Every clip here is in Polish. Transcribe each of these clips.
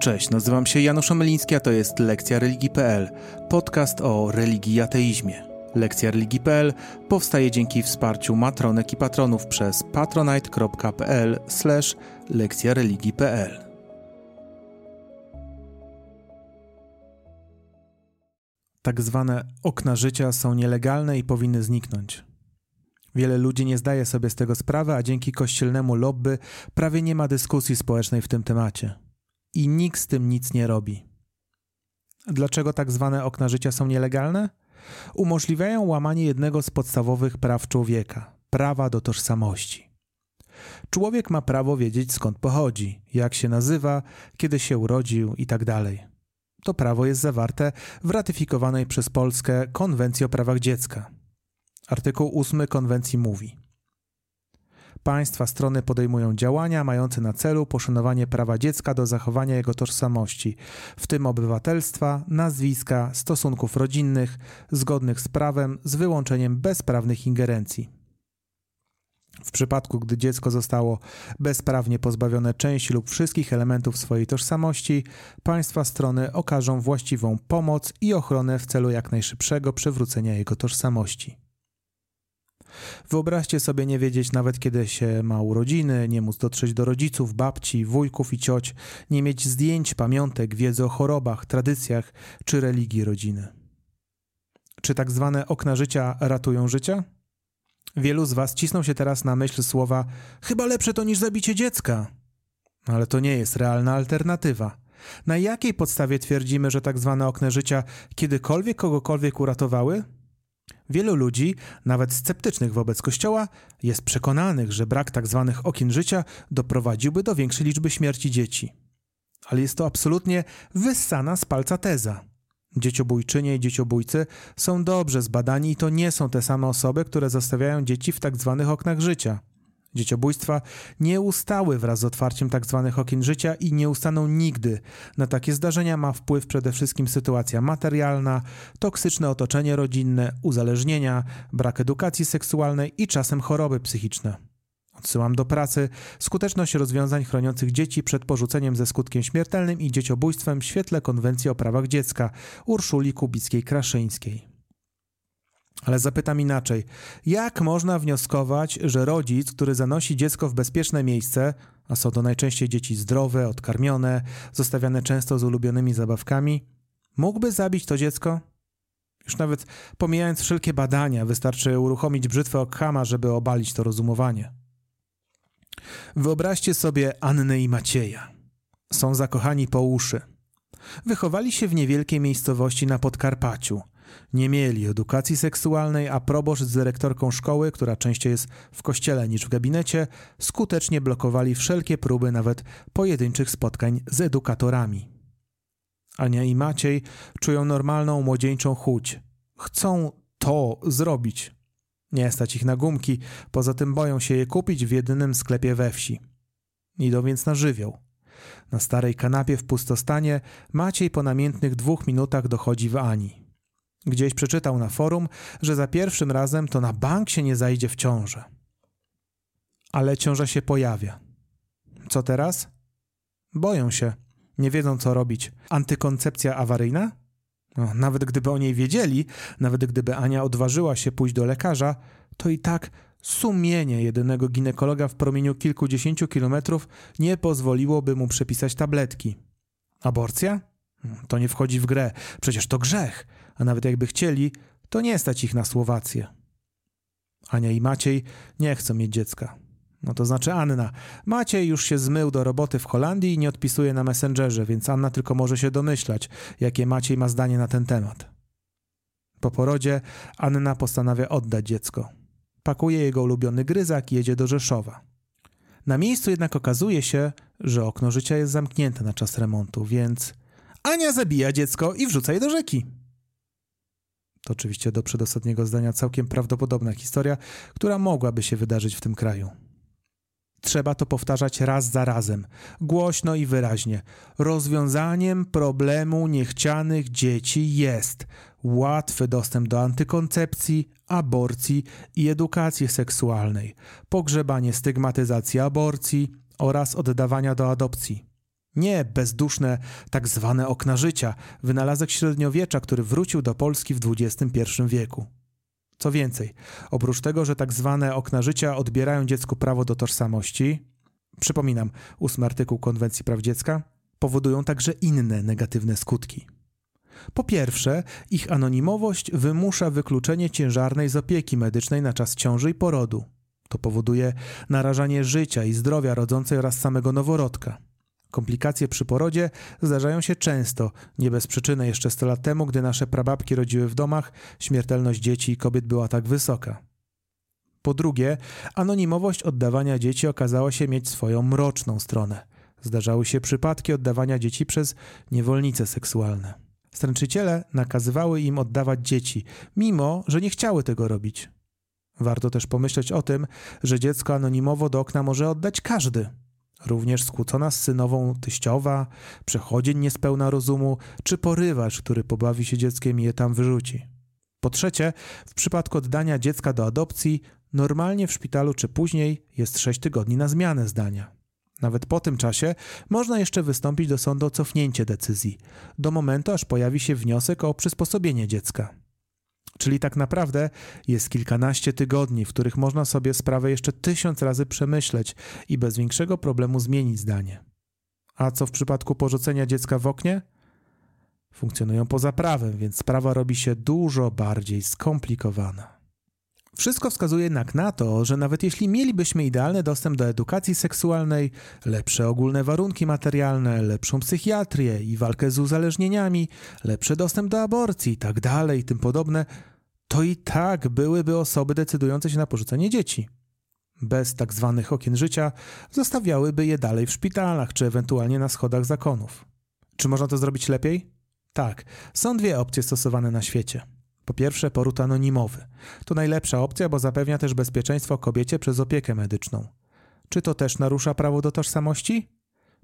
Cześć, nazywam się Janusz Omeliński, a to jest Lekcja Religii.pl, podcast o religii i ateizmie. Lekcja Religii.pl powstaje dzięki wsparciu matronek i patronów przez patronite.pl lekcja religii.pl. Tak zwane okna życia są nielegalne i powinny zniknąć. Wiele ludzi nie zdaje sobie z tego sprawy, a dzięki kościelnemu lobby prawie nie ma dyskusji społecznej w tym temacie i nikt z tym nic nie robi. Dlaczego tak zwane okna życia są nielegalne? Umożliwiają łamanie jednego z podstawowych praw człowieka prawa do tożsamości. Człowiek ma prawo wiedzieć skąd pochodzi, jak się nazywa, kiedy się urodził itd. Tak to prawo jest zawarte w ratyfikowanej przez Polskę Konwencji o prawach dziecka. Artykuł 8 konwencji mówi: Państwa strony podejmują działania mające na celu poszanowanie prawa dziecka do zachowania jego tożsamości, w tym obywatelstwa, nazwiska, stosunków rodzinnych, zgodnych z prawem, z wyłączeniem bezprawnych ingerencji. W przypadku, gdy dziecko zostało bezprawnie pozbawione części lub wszystkich elementów swojej tożsamości, państwa strony okażą właściwą pomoc i ochronę w celu jak najszybszego przywrócenia jego tożsamości. Wyobraźcie sobie nie wiedzieć nawet kiedy się ma urodziny, nie móc dotrzeć do rodziców, babci, wujków i cioć, nie mieć zdjęć, pamiątek, wiedzy o chorobach, tradycjach czy religii rodziny. Czy tak zwane okna życia ratują życia? Wielu z Was cisną się teraz na myśl słowa chyba lepsze to niż zabicie dziecka. Ale to nie jest realna alternatywa. Na jakiej podstawie twierdzimy, że tak zwane okna życia kiedykolwiek kogokolwiek uratowały? Wielu ludzi, nawet sceptycznych wobec Kościoła, jest przekonanych, że brak tzw. Tak okien życia doprowadziłby do większej liczby śmierci dzieci. Ale jest to absolutnie wyssana z palca teza. Dzieciobójczynie i dzieciobójcy są dobrze zbadani i to nie są te same osoby, które zostawiają dzieci w tzw. Tak oknach życia. Dzieciobójstwa nie ustały wraz z otwarciem tzw. Tak okien życia i nie ustaną nigdy. Na takie zdarzenia ma wpływ przede wszystkim sytuacja materialna, toksyczne otoczenie rodzinne, uzależnienia, brak edukacji seksualnej i czasem choroby psychiczne. Odsyłam do pracy skuteczność rozwiązań chroniących dzieci przed porzuceniem ze skutkiem śmiertelnym i dzieciobójstwem w świetle Konwencji o prawach dziecka Urszuli Kubickiej-Kraszyńskiej. Ale zapytam inaczej. Jak można wnioskować, że rodzic, który zanosi dziecko w bezpieczne miejsce, a są to najczęściej dzieci zdrowe, odkarmione, zostawiane często z ulubionymi zabawkami, mógłby zabić to dziecko? Już nawet pomijając wszelkie badania, wystarczy uruchomić brzytwę Okhama, żeby obalić to rozumowanie. Wyobraźcie sobie Annę i Macieja. Są zakochani po uszy. Wychowali się w niewielkiej miejscowości na Podkarpaciu – nie mieli edukacji seksualnej, a proboszcz z dyrektorką szkoły, która częściej jest w kościele niż w gabinecie, skutecznie blokowali wszelkie próby nawet pojedynczych spotkań z edukatorami. Ania i Maciej czują normalną młodzieńczą chuć. Chcą to zrobić. Nie stać ich na gumki, poza tym boją się je kupić w jedynym sklepie we wsi. Idą więc na żywioł. Na starej kanapie w pustostanie Maciej po namiętnych dwóch minutach dochodzi w Ani. Gdzieś przeczytał na forum, że za pierwszym razem to na bank się nie zajdzie w ciążę. Ale ciąża się pojawia. Co teraz? Boją się. Nie wiedzą, co robić. Antykoncepcja awaryjna? No, nawet gdyby o niej wiedzieli, nawet gdyby Ania odważyła się pójść do lekarza, to i tak sumienie jedynego ginekologa w promieniu kilkudziesięciu kilometrów nie pozwoliłoby mu przepisać tabletki. Aborcja? To nie wchodzi w grę. Przecież to grzech a nawet jakby chcieli, to nie stać ich na Słowację. Ania i Maciej nie chcą mieć dziecka. No to znaczy Anna. Maciej już się zmył do roboty w Holandii i nie odpisuje na Messengerze, więc Anna tylko może się domyślać, jakie Maciej ma zdanie na ten temat. Po porodzie Anna postanawia oddać dziecko. Pakuje jego ulubiony gryzak i jedzie do Rzeszowa. Na miejscu jednak okazuje się, że okno życia jest zamknięte na czas remontu, więc Ania zabija dziecko i wrzuca je do rzeki. To oczywiście do przedostatniego zdania całkiem prawdopodobna historia, która mogłaby się wydarzyć w tym kraju. Trzeba to powtarzać raz za razem, głośno i wyraźnie. Rozwiązaniem problemu niechcianych dzieci jest łatwy dostęp do antykoncepcji, aborcji i edukacji seksualnej, pogrzebanie stygmatyzacji aborcji oraz oddawania do adopcji. Nie bezduszne tak zwane okna życia, wynalazek średniowiecza, który wrócił do Polski w XXI wieku. Co więcej, oprócz tego, że tak zwane okna życia odbierają dziecku prawo do tożsamości, przypominam, ósmy artykuł Konwencji Praw Dziecka, powodują także inne negatywne skutki. Po pierwsze, ich anonimowość wymusza wykluczenie ciężarnej z opieki medycznej na czas ciąży i porodu. To powoduje narażanie życia i zdrowia rodzącej oraz samego noworodka. Komplikacje przy porodzie zdarzają się często, nie bez przyczyny jeszcze 100 lat temu, gdy nasze prababki rodziły w domach, śmiertelność dzieci i kobiet była tak wysoka. Po drugie, anonimowość oddawania dzieci okazała się mieć swoją mroczną stronę. Zdarzały się przypadki oddawania dzieci przez niewolnice seksualne. Stręczyciele nakazywały im oddawać dzieci, mimo że nie chciały tego robić. Warto też pomyśleć o tym, że dziecko anonimowo do okna może oddać każdy. Również skłócona z synową tyściowa, przechodzień niespełna rozumu, czy porywacz, który pobawi się dzieckiem i je tam wyrzuci. Po trzecie, w przypadku oddania dziecka do adopcji, normalnie w szpitalu czy później jest 6 tygodni na zmianę zdania. Nawet po tym czasie można jeszcze wystąpić do sądu o cofnięcie decyzji, do momentu aż pojawi się wniosek o przysposobienie dziecka. Czyli tak naprawdę jest kilkanaście tygodni, w których można sobie sprawę jeszcze tysiąc razy przemyśleć i bez większego problemu zmienić zdanie. A co w przypadku porzucenia dziecka w oknie? Funkcjonują poza prawem, więc sprawa robi się dużo bardziej skomplikowana. Wszystko wskazuje jednak na to, że nawet jeśli mielibyśmy idealny dostęp do edukacji seksualnej, lepsze ogólne warunki materialne, lepszą psychiatrię i walkę z uzależnieniami, lepszy dostęp do aborcji itd., tak i tym podobne, to i tak byłyby osoby decydujące się na porzucenie dzieci. Bez tak zwanych okien życia zostawiałyby je dalej w szpitalach czy ewentualnie na schodach zakonów. Czy można to zrobić lepiej? Tak, są dwie opcje stosowane na świecie. Po pierwsze, poród anonimowy. To najlepsza opcja, bo zapewnia też bezpieczeństwo kobiecie przez opiekę medyczną. Czy to też narusza prawo do tożsamości?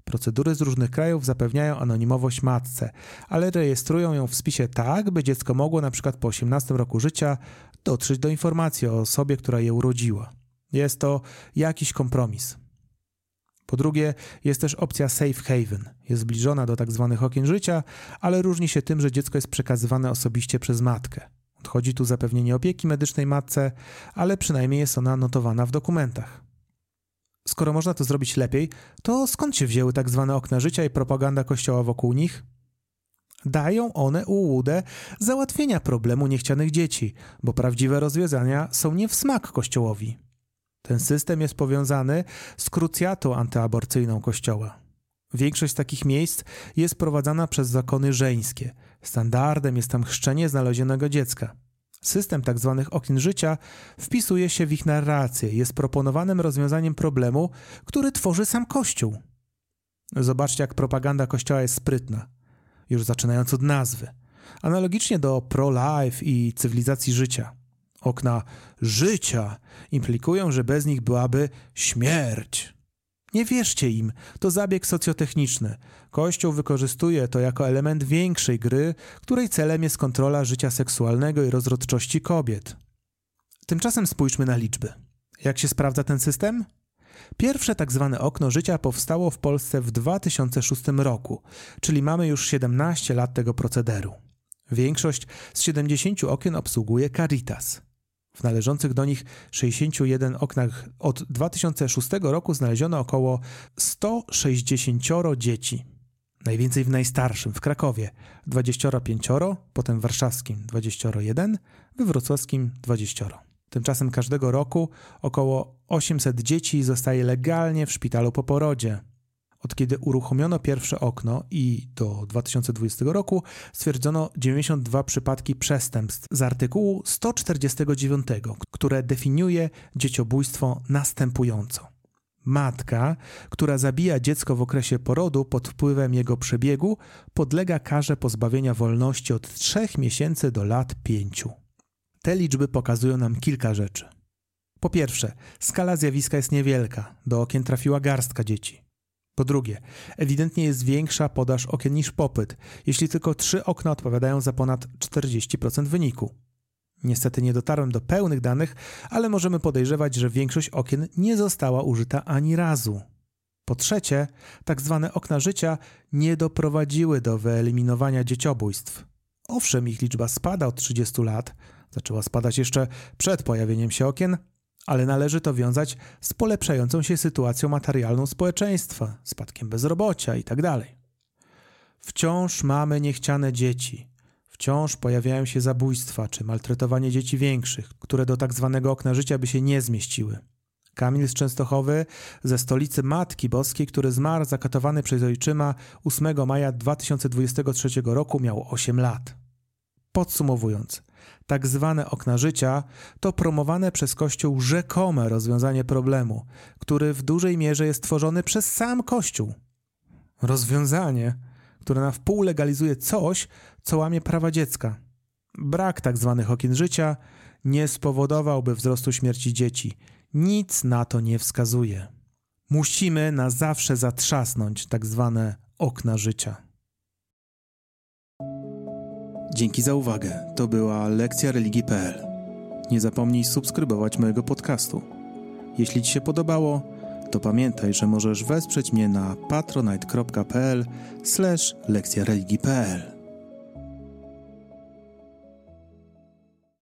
Procedury z różnych krajów zapewniają anonimowość matce, ale rejestrują ją w spisie tak, by dziecko mogło przykład po 18 roku życia dotrzeć do informacji o osobie, która je urodziła. Jest to jakiś kompromis. Po drugie, jest też opcja safe haven. Jest zbliżona do. Tak okien życia, ale różni się tym, że dziecko jest przekazywane osobiście przez matkę. Odchodzi tu zapewnienie opieki medycznej matce, ale przynajmniej jest ona notowana w dokumentach. Skoro można to zrobić lepiej, to skąd się wzięły tak zwane okna życia i propaganda kościoła wokół nich? Dają one ułudę załatwienia problemu niechcianych dzieci, bo prawdziwe rozwiązania są nie w smak kościołowi. Ten system jest powiązany z krucjatą antyaborcyjną Kościoła. Większość takich miejsc jest prowadzona przez zakony żeńskie. Standardem jest tam chrzczenie znalezionego dziecka. System tzw. Tak okien życia wpisuje się w ich narrację, jest proponowanym rozwiązaniem problemu, który tworzy sam Kościół. Zobaczcie, jak propaganda Kościoła jest sprytna, już zaczynając od nazwy. Analogicznie do pro-life i cywilizacji życia okna życia implikują, że bez nich byłaby śmierć. Nie wierzcie im, to zabieg socjotechniczny. Kościół wykorzystuje to jako element większej gry, której celem jest kontrola życia seksualnego i rozrodczości kobiet. Tymczasem spójrzmy na liczby. Jak się sprawdza ten system? Pierwsze tak zwane okno życia powstało w Polsce w 2006 roku, czyli mamy już 17 lat tego procederu. Większość z 70 okien obsługuje Caritas. W należących do nich 61 oknach od 2006 roku znaleziono około 160 dzieci. Najwięcej w najstarszym, w Krakowie 25, potem w warszawskim 21, we wrocławskim 20. Tymczasem każdego roku około 800 dzieci zostaje legalnie w szpitalu po porodzie. Od kiedy uruchomiono pierwsze okno i do 2020 roku stwierdzono 92 przypadki przestępstw z artykułu 149, które definiuje dzieciobójstwo następująco. Matka, która zabija dziecko w okresie porodu pod wpływem jego przebiegu, podlega karze pozbawienia wolności od 3 miesięcy do lat 5. Te liczby pokazują nam kilka rzeczy. Po pierwsze, skala zjawiska jest niewielka, do okien trafiła garstka dzieci. Po drugie, ewidentnie jest większa podaż okien niż popyt, jeśli tylko trzy okna odpowiadają za ponad 40% wyniku. Niestety nie dotarłem do pełnych danych, ale możemy podejrzewać, że większość okien nie została użyta ani razu. Po trzecie, tak zwane okna życia nie doprowadziły do wyeliminowania dzieciobójstw. Owszem, ich liczba spada od 30 lat, zaczęła spadać jeszcze przed pojawieniem się okien, ale należy to wiązać z polepszającą się sytuacją materialną społeczeństwa, spadkiem bezrobocia itd. Tak Wciąż mamy niechciane dzieci. Wciąż pojawiają się zabójstwa czy maltretowanie dzieci większych, które do tak zwanego okna życia by się nie zmieściły. Kamil z Częstochowy, ze stolicy Matki Boskiej, który zmarł zakatowany przez ojczyma 8 maja 2023 roku, miał 8 lat. Podsumowując, tak zwane okna życia to promowane przez Kościół rzekome rozwiązanie problemu, który w dużej mierze jest tworzony przez sam Kościół. Rozwiązanie, które na wpół legalizuje coś, co łamie prawa dziecka. Brak tak zwanych okien życia nie spowodowałby wzrostu śmierci dzieci. Nic na to nie wskazuje. Musimy na zawsze zatrzasnąć tak zwane okna życia. Dzięki za uwagę. To była lekcja religii.pl. Nie zapomnij subskrybować mojego podcastu. Jeśli Ci się podobało, to pamiętaj, że możesz wesprzeć mnie na patronite.pl/lekcja religii.pl.